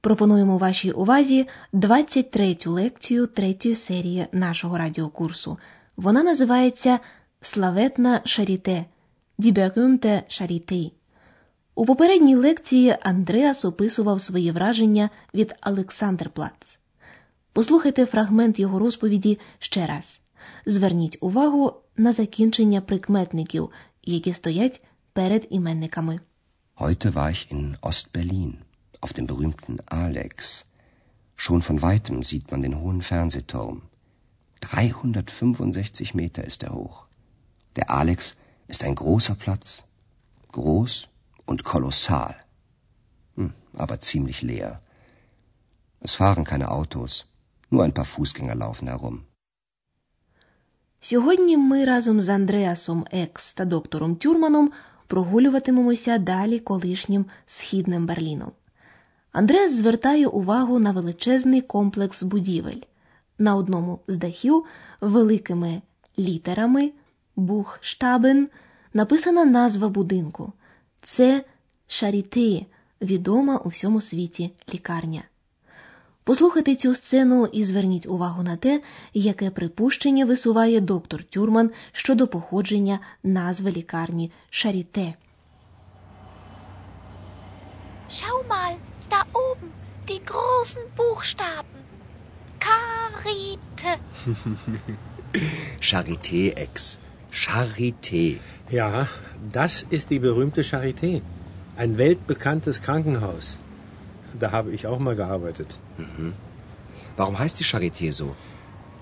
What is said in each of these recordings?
пропонуємо вашій увазі 23-ю лекцію третьої серії нашого радіокурсу. Вона називається Славетна Шаріте berühmte Charité. У попередній лекції Андреас описував свої враження від Олександрплац. Послухайте фрагмент його розповіді ще раз. Зверніть увагу на закінчення прикметників, які стоять перед іменниками. Heute war ich in Ostberlin, auf dem berühmten Alex. Schon von weitem sieht man den hohen Fernsehturm. 365 Meter ist er hoch. Der Alex ist ein großer Platz. Groß und kolossal. Hm, aber ziemlich leer. Es fahren keine Autos. Nur ein paar Fußgänger laufen herum. Сьогодні ми разом з Андреасом Екс та доктором Тюрманом прогулюватимемося далі колишнім східним Берліном. Андреас звертає увагу на величезний комплекс будівель. На одному з дахів великими літерами Бухштабен написана назва будинку. Це Шаріте, відома у всьому світі лікарня. Послухайте цю сцену і зверніть увагу на те, яке припущення висуває доктор Тюрман щодо походження назви лікарні Шаріте. Mal, da oben, die großen Buchstaben. Karite. Charité, Ex. Charité. Ja, das ist die berühmte Charité. Ein weltbekanntes Krankenhaus. Da habe ich auch mal gearbeitet. Warum heißt die Charité so?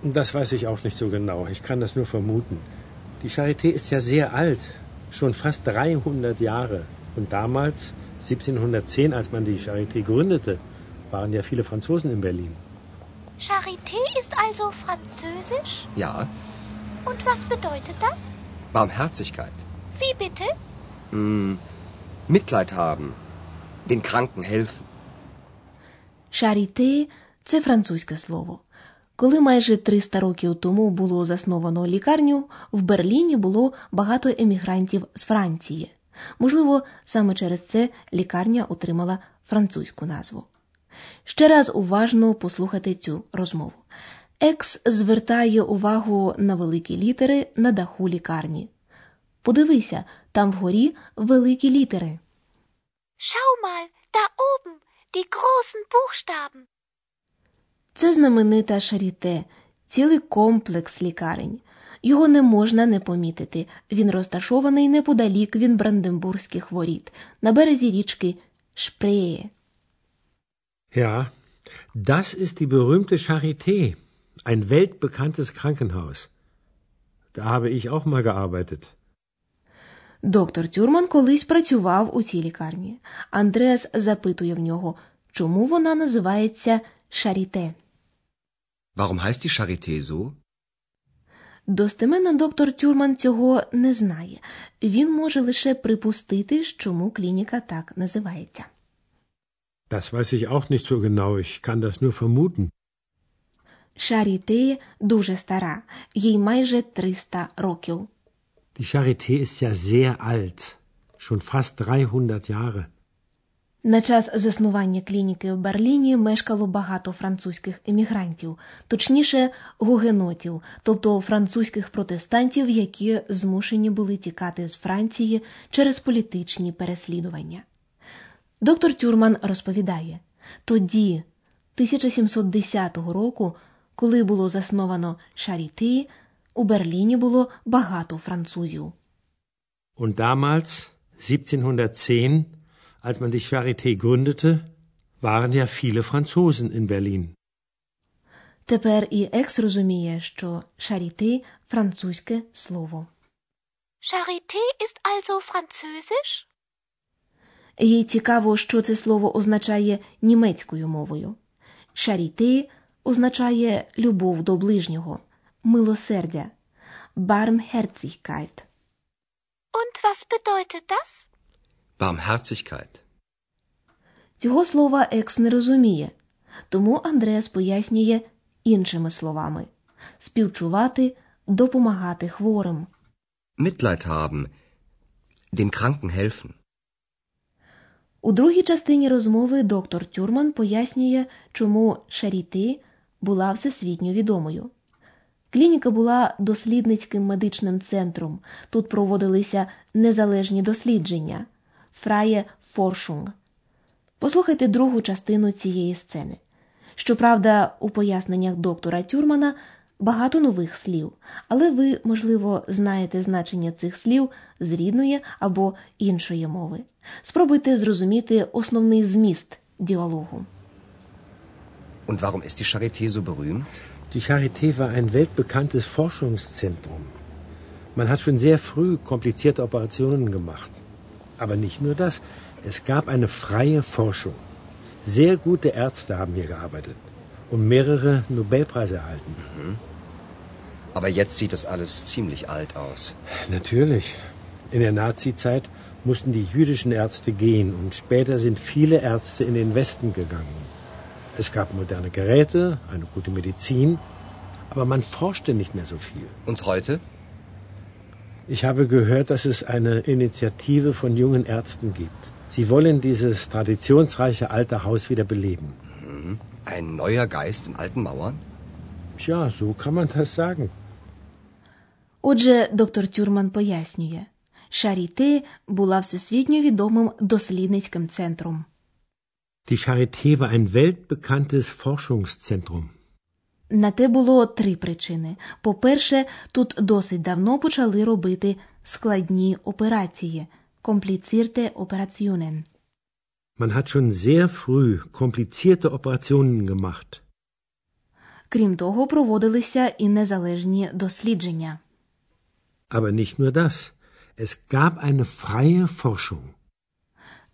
Das weiß ich auch nicht so genau. Ich kann das nur vermuten. Die Charité ist ja sehr alt. Schon fast 300 Jahre. Und damals, 1710, als man die Charité gründete, waren ja viele Franzosen in Berlin. Charité ist also französisch? Ja, Und was bedeutet das? Barmherzigkeit. Wie bitte? Hm, Mitleid haben. Den Kranken helfen. Шаріте це французьке слово. Коли майже 300 років тому було засновано лікарню, в Берліні було багато емігрантів з Франції. Можливо, саме через це лікарня отримала французьку назву. Ще раз уважно послухайте цю розмову. Екс звертає увагу на великі літери на даху лікарні. Подивися, там вгорі великі літери. Schau mal, da oben, die großen Buchstaben. Це знаменита Шаріте, цілий комплекс лікарень. Його не можна не помітити. Він розташований неподалік від Бранденбурзьких воріт, на березі річки Шпрее. Ja, das ist die berühmte Charité. Ein weltbekanntes Krankenhaus. Da habe ich auch mal gearbeitet. Доктор Тюрман колись працював у цій лікарні. Андреас запитує в нього, чому вона називається Шаріте. Warum heißt die Charité so? Достеменно доктор Тюрман цього не знає. Він може лише припустити, чому клініка так називається. Das weiß ich auch nicht so genau. Ich kann das nur vermuten. Шаріте дуже стара, їй майже 300 років. Die Charité ist ja sehr alt. Schon fast 300 Jahre. На час заснування клініки в Берліні мешкало багато французьких емігрантів, точніше гугенотів, тобто французьких протестантів, які змушені були тікати з Франції через політичні переслідування. Доктор Тюрман розповідає, тоді, 1710 року, коли було засновано Шаріти, у Берліні було багато французів. Und damals, 1710, als man die Charité gründete, waren ja viele Franzosen in Berlin. Тепер і екс розуміє, що Шаріти французьке слово. Charité ist also französisch? Їй цікаво, що це слово означає німецькою мовою. Шаріти означає любов до ближнього. милосердя. Barmherzigkeit. Und was bedeutet das? Barmherzigkeit. Цього слова Екс не розуміє, тому Андреас пояснює іншими словами співчувати, допомагати хворим. Mitleid haben. Den Kranken helfen. У другій частині розмови доктор Тюрман пояснює, чому Шаріти була всесвітньо відомою. Клініка була дослідницьким медичним центром. Тут проводилися незалежні дослідження Фрає Форшунг. Послухайте другу частину цієї сцени. Щоправда, у поясненнях доктора Тюрмана багато нових слів, але ви, можливо, знаєте значення цих слів з рідної або іншої мови. Спробуйте зрозуміти основний зміст діалогу. Und warum ist die Charité so berühmt? Die Charité war ein weltbekanntes Forschungszentrum. Man hat schon sehr früh komplizierte Operationen gemacht. Aber nicht nur das. Es gab eine freie Forschung. Sehr gute Ärzte haben hier gearbeitet und mehrere Nobelpreise erhalten. Aber jetzt sieht das alles ziemlich alt aus. Natürlich. In der Nazizeit mussten die jüdischen Ärzte gehen und später sind viele Ärzte in den Westen gegangen. Es gab moderne Geräte, eine gute Medizin, aber man forschte nicht mehr so viel. Und heute? Ich habe gehört, dass es eine Initiative von jungen Ärzten gibt. Sie wollen dieses traditionsreiche alte Haus wieder beleben. Ein neuer Geist in alten Mauern? Tja, so kann man das sagen. Отже, доктор Тюрман пояснює, Шаріте була всесвітньо відомим дослідницьким центром. Die Charité war ein weltbekanntes Forschungszentrum. На те було три причини. По-перше, тут досить давно почали робити складні операції компліцірте операціонен. Man hat schon sehr früh komplizierte Operationen gemacht. Крім того, проводилися і незалежні дослідження. Aber nicht nur das. Es gab eine freie Forschung.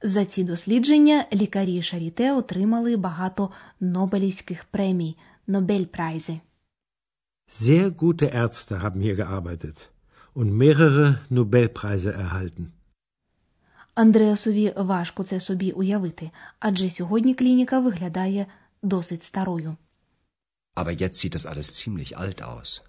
За ці дослідження лікарі Шаріте отримали багато Нобелівських премій Нобельпрайзи. Sehr gute Ärzte haben hier gearbeitet und mehrere Nobelpreise erhalten. Андреасові важко це собі уявити, адже сьогодні клініка виглядає досить старою. Aber jetzt sieht das alles ziemlich alt aus.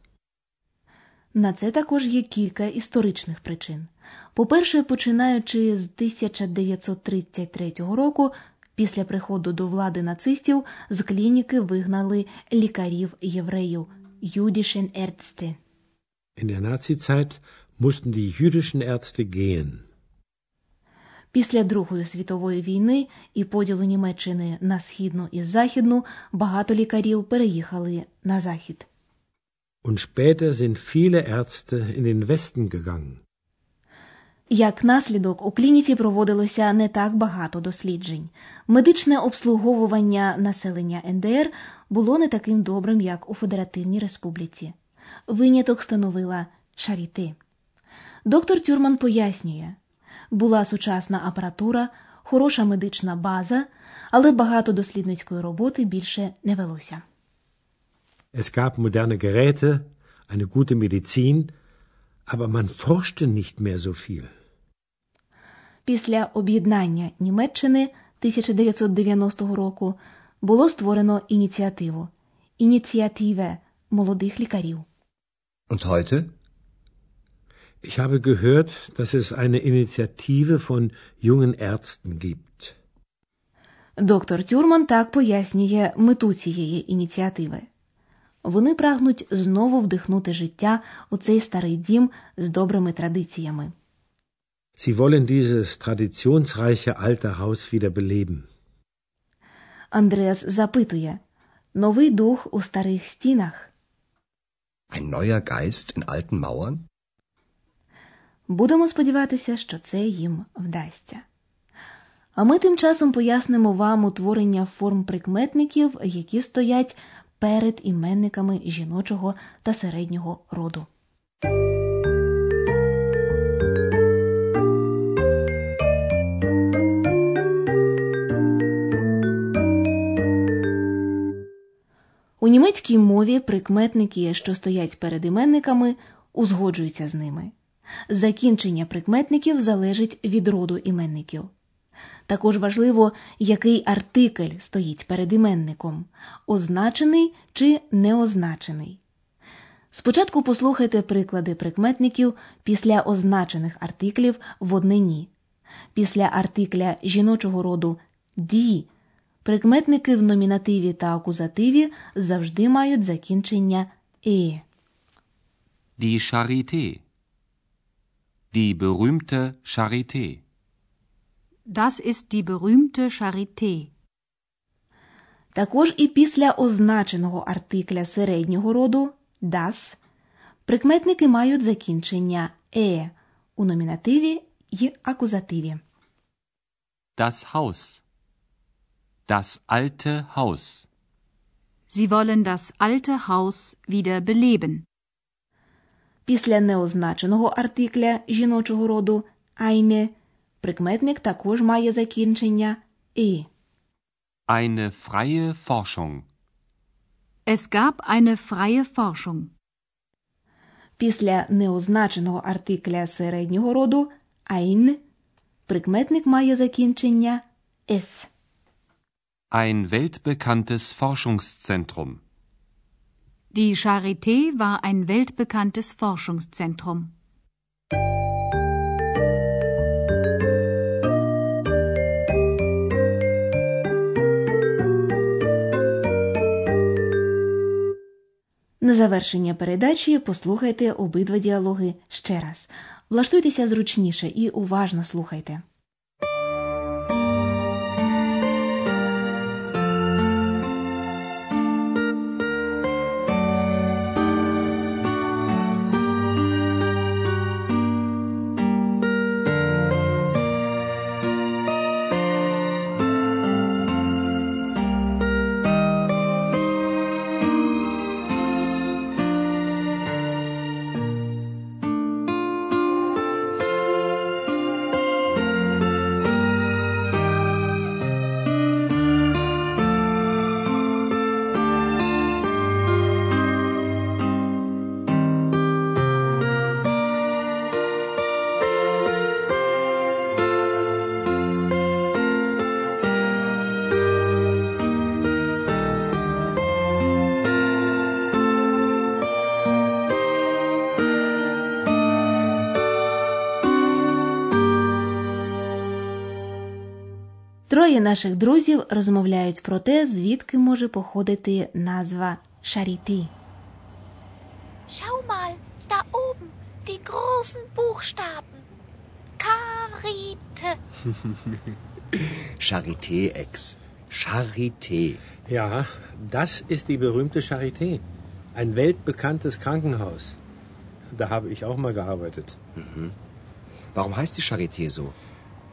На це також є кілька історичних причин. По-перше, починаючи з 1933 року, після приходу до влади нацистів, з клініки вигнали лікарів-євреїв Jüdischen Ärzte. In der Nazizeit mussten die jüdischen Ärzte gehen. Після Другої світової війни і поділу Німеччини на східну і західну багато лікарів переїхали на захід. Und später sind viele Ärzte in den Westen gegangen. Як наслідок, у клініці проводилося не так багато досліджень. Медичне обслуговування населення НДР було не таким добрим, як у Федеративній Республіці. Виняток становила Шаріти. Доктор Тюрман пояснює, була сучасна апаратура, хороша медична база, але багато дослідницької роботи більше не велося. Es gab moderne Geräte, eine gute Medizin, aber man forschte nicht mehr so viel. Після об'єднання Німеччини 1990 року було створено ініціативу ініціативе молодих лікарів. Und heute? Ich habe gehört, dass es eine Initiative von jungen Ärzten gibt. Доктор Тюрман так пояснює мету цієї ініціативи. Вони прагнуть знову вдихнути життя у цей старий дім з добрими традиціями. Sie wollen dieses traditionsreiche alte Haus wieder beleben. Андреас запитує новий дух у старих стінах. Ein neuer Geist in alten Mauern? Будемо сподіватися, що це їм вдасться. А ми тим часом пояснимо вам утворення форм прикметників, які стоять перед іменниками жіночого та середнього роду. Німецькій мові прикметники, що стоять перед іменниками, узгоджуються з ними. Закінчення прикметників залежить від роду іменників. Також важливо, який артикль стоїть перед іменником означений чи неозначений. Спочатку послухайте приклади прикметників після означених артиклів в однині. Після артикля жіночого роду ді прикметники в номінативі та акузативі завжди мають закінчення е. Die Charité. Die berühmte Charité. Das ist die berühmte Charité. Також і після означеного артикля середнього роду das прикметники мають закінчення е у номінативі й акузативі. Das Haus. Das alte Haus. Sie wollen das alte Haus wieder beleben. Після неозначеного артикля жіночого роду eine прикметник також має закінчення і. Eine freie Forschung. Es gab eine freie Forschung. Після неозначеного артикля середнього роду ein прикметник має закінчення с. Ein weltbekanntes Forschungszentrum. Die Charité war ein weltbekanntes Forschungszentrum. На завершення передачі послухайте обидва діалоги ще раз. Влаштуйтеся зручніше і уважно слухайте. Троє наших друзів розмовляють про те, звідки може походити назва Шаріті. Schau mal, da oben, die großen Buchstaben. Karite. Charité, Ex. Charité. Ja, das ist die berühmte Charité. Ein weltbekanntes Krankenhaus. Da habe ich auch mal gearbeitet. Warum heißt die Charité so?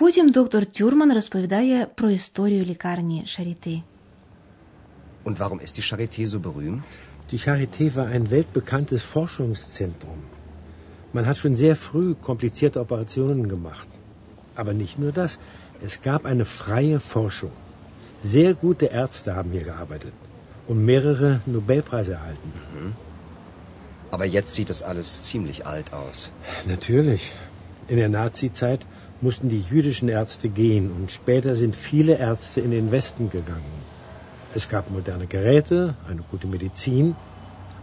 Потім доктор Тюрман розповідає про історію лікарні Шаріти. Und warum ist die Charité so berühmt? Die Charité war ein weltbekanntes Forschungszentrum. Man hat schon sehr früh komplizierte Operationen gemacht. Aber nicht nur das. Es gab eine freie Forschung. Sehr gute Ärzte haben hier gearbeitet und mehrere Nobelpreise erhalten. Aber jetzt sieht das alles ziemlich alt aus. Natürlich. In der Nazizeit mussten die jüdischen Ärzte gehen und später sind viele Ärzte in den Westen gegangen. Es gab moderne Geräte, eine gute Medizin,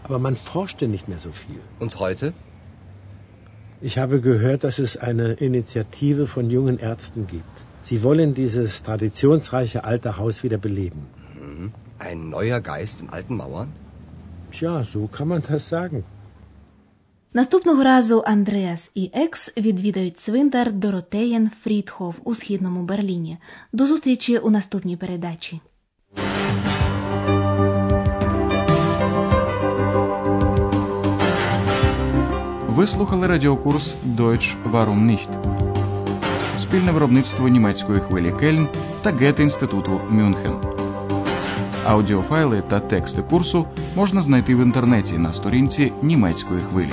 aber man forschte nicht mehr so viel. Und heute? Ich habe gehört, dass es eine Initiative von jungen Ärzten gibt. Sie wollen dieses traditionsreiche alte Haus wieder beleben. Ein neuer Geist in alten Mauern? Tja, so kann man das sagen. Наступного разу Андреас і Екс відвідають цвинтар Доротеєн Фрідхоф у східному Берліні. До зустрічі у наступній передачі. Ви слухали радіокурс Deutsch Warum nicht? Спільне виробництво німецької хвилі Кельн та Гет-інституту Мюнхен. Аудіофайли та тексти курсу можна знайти в інтернеті на сторінці німецької хвилі.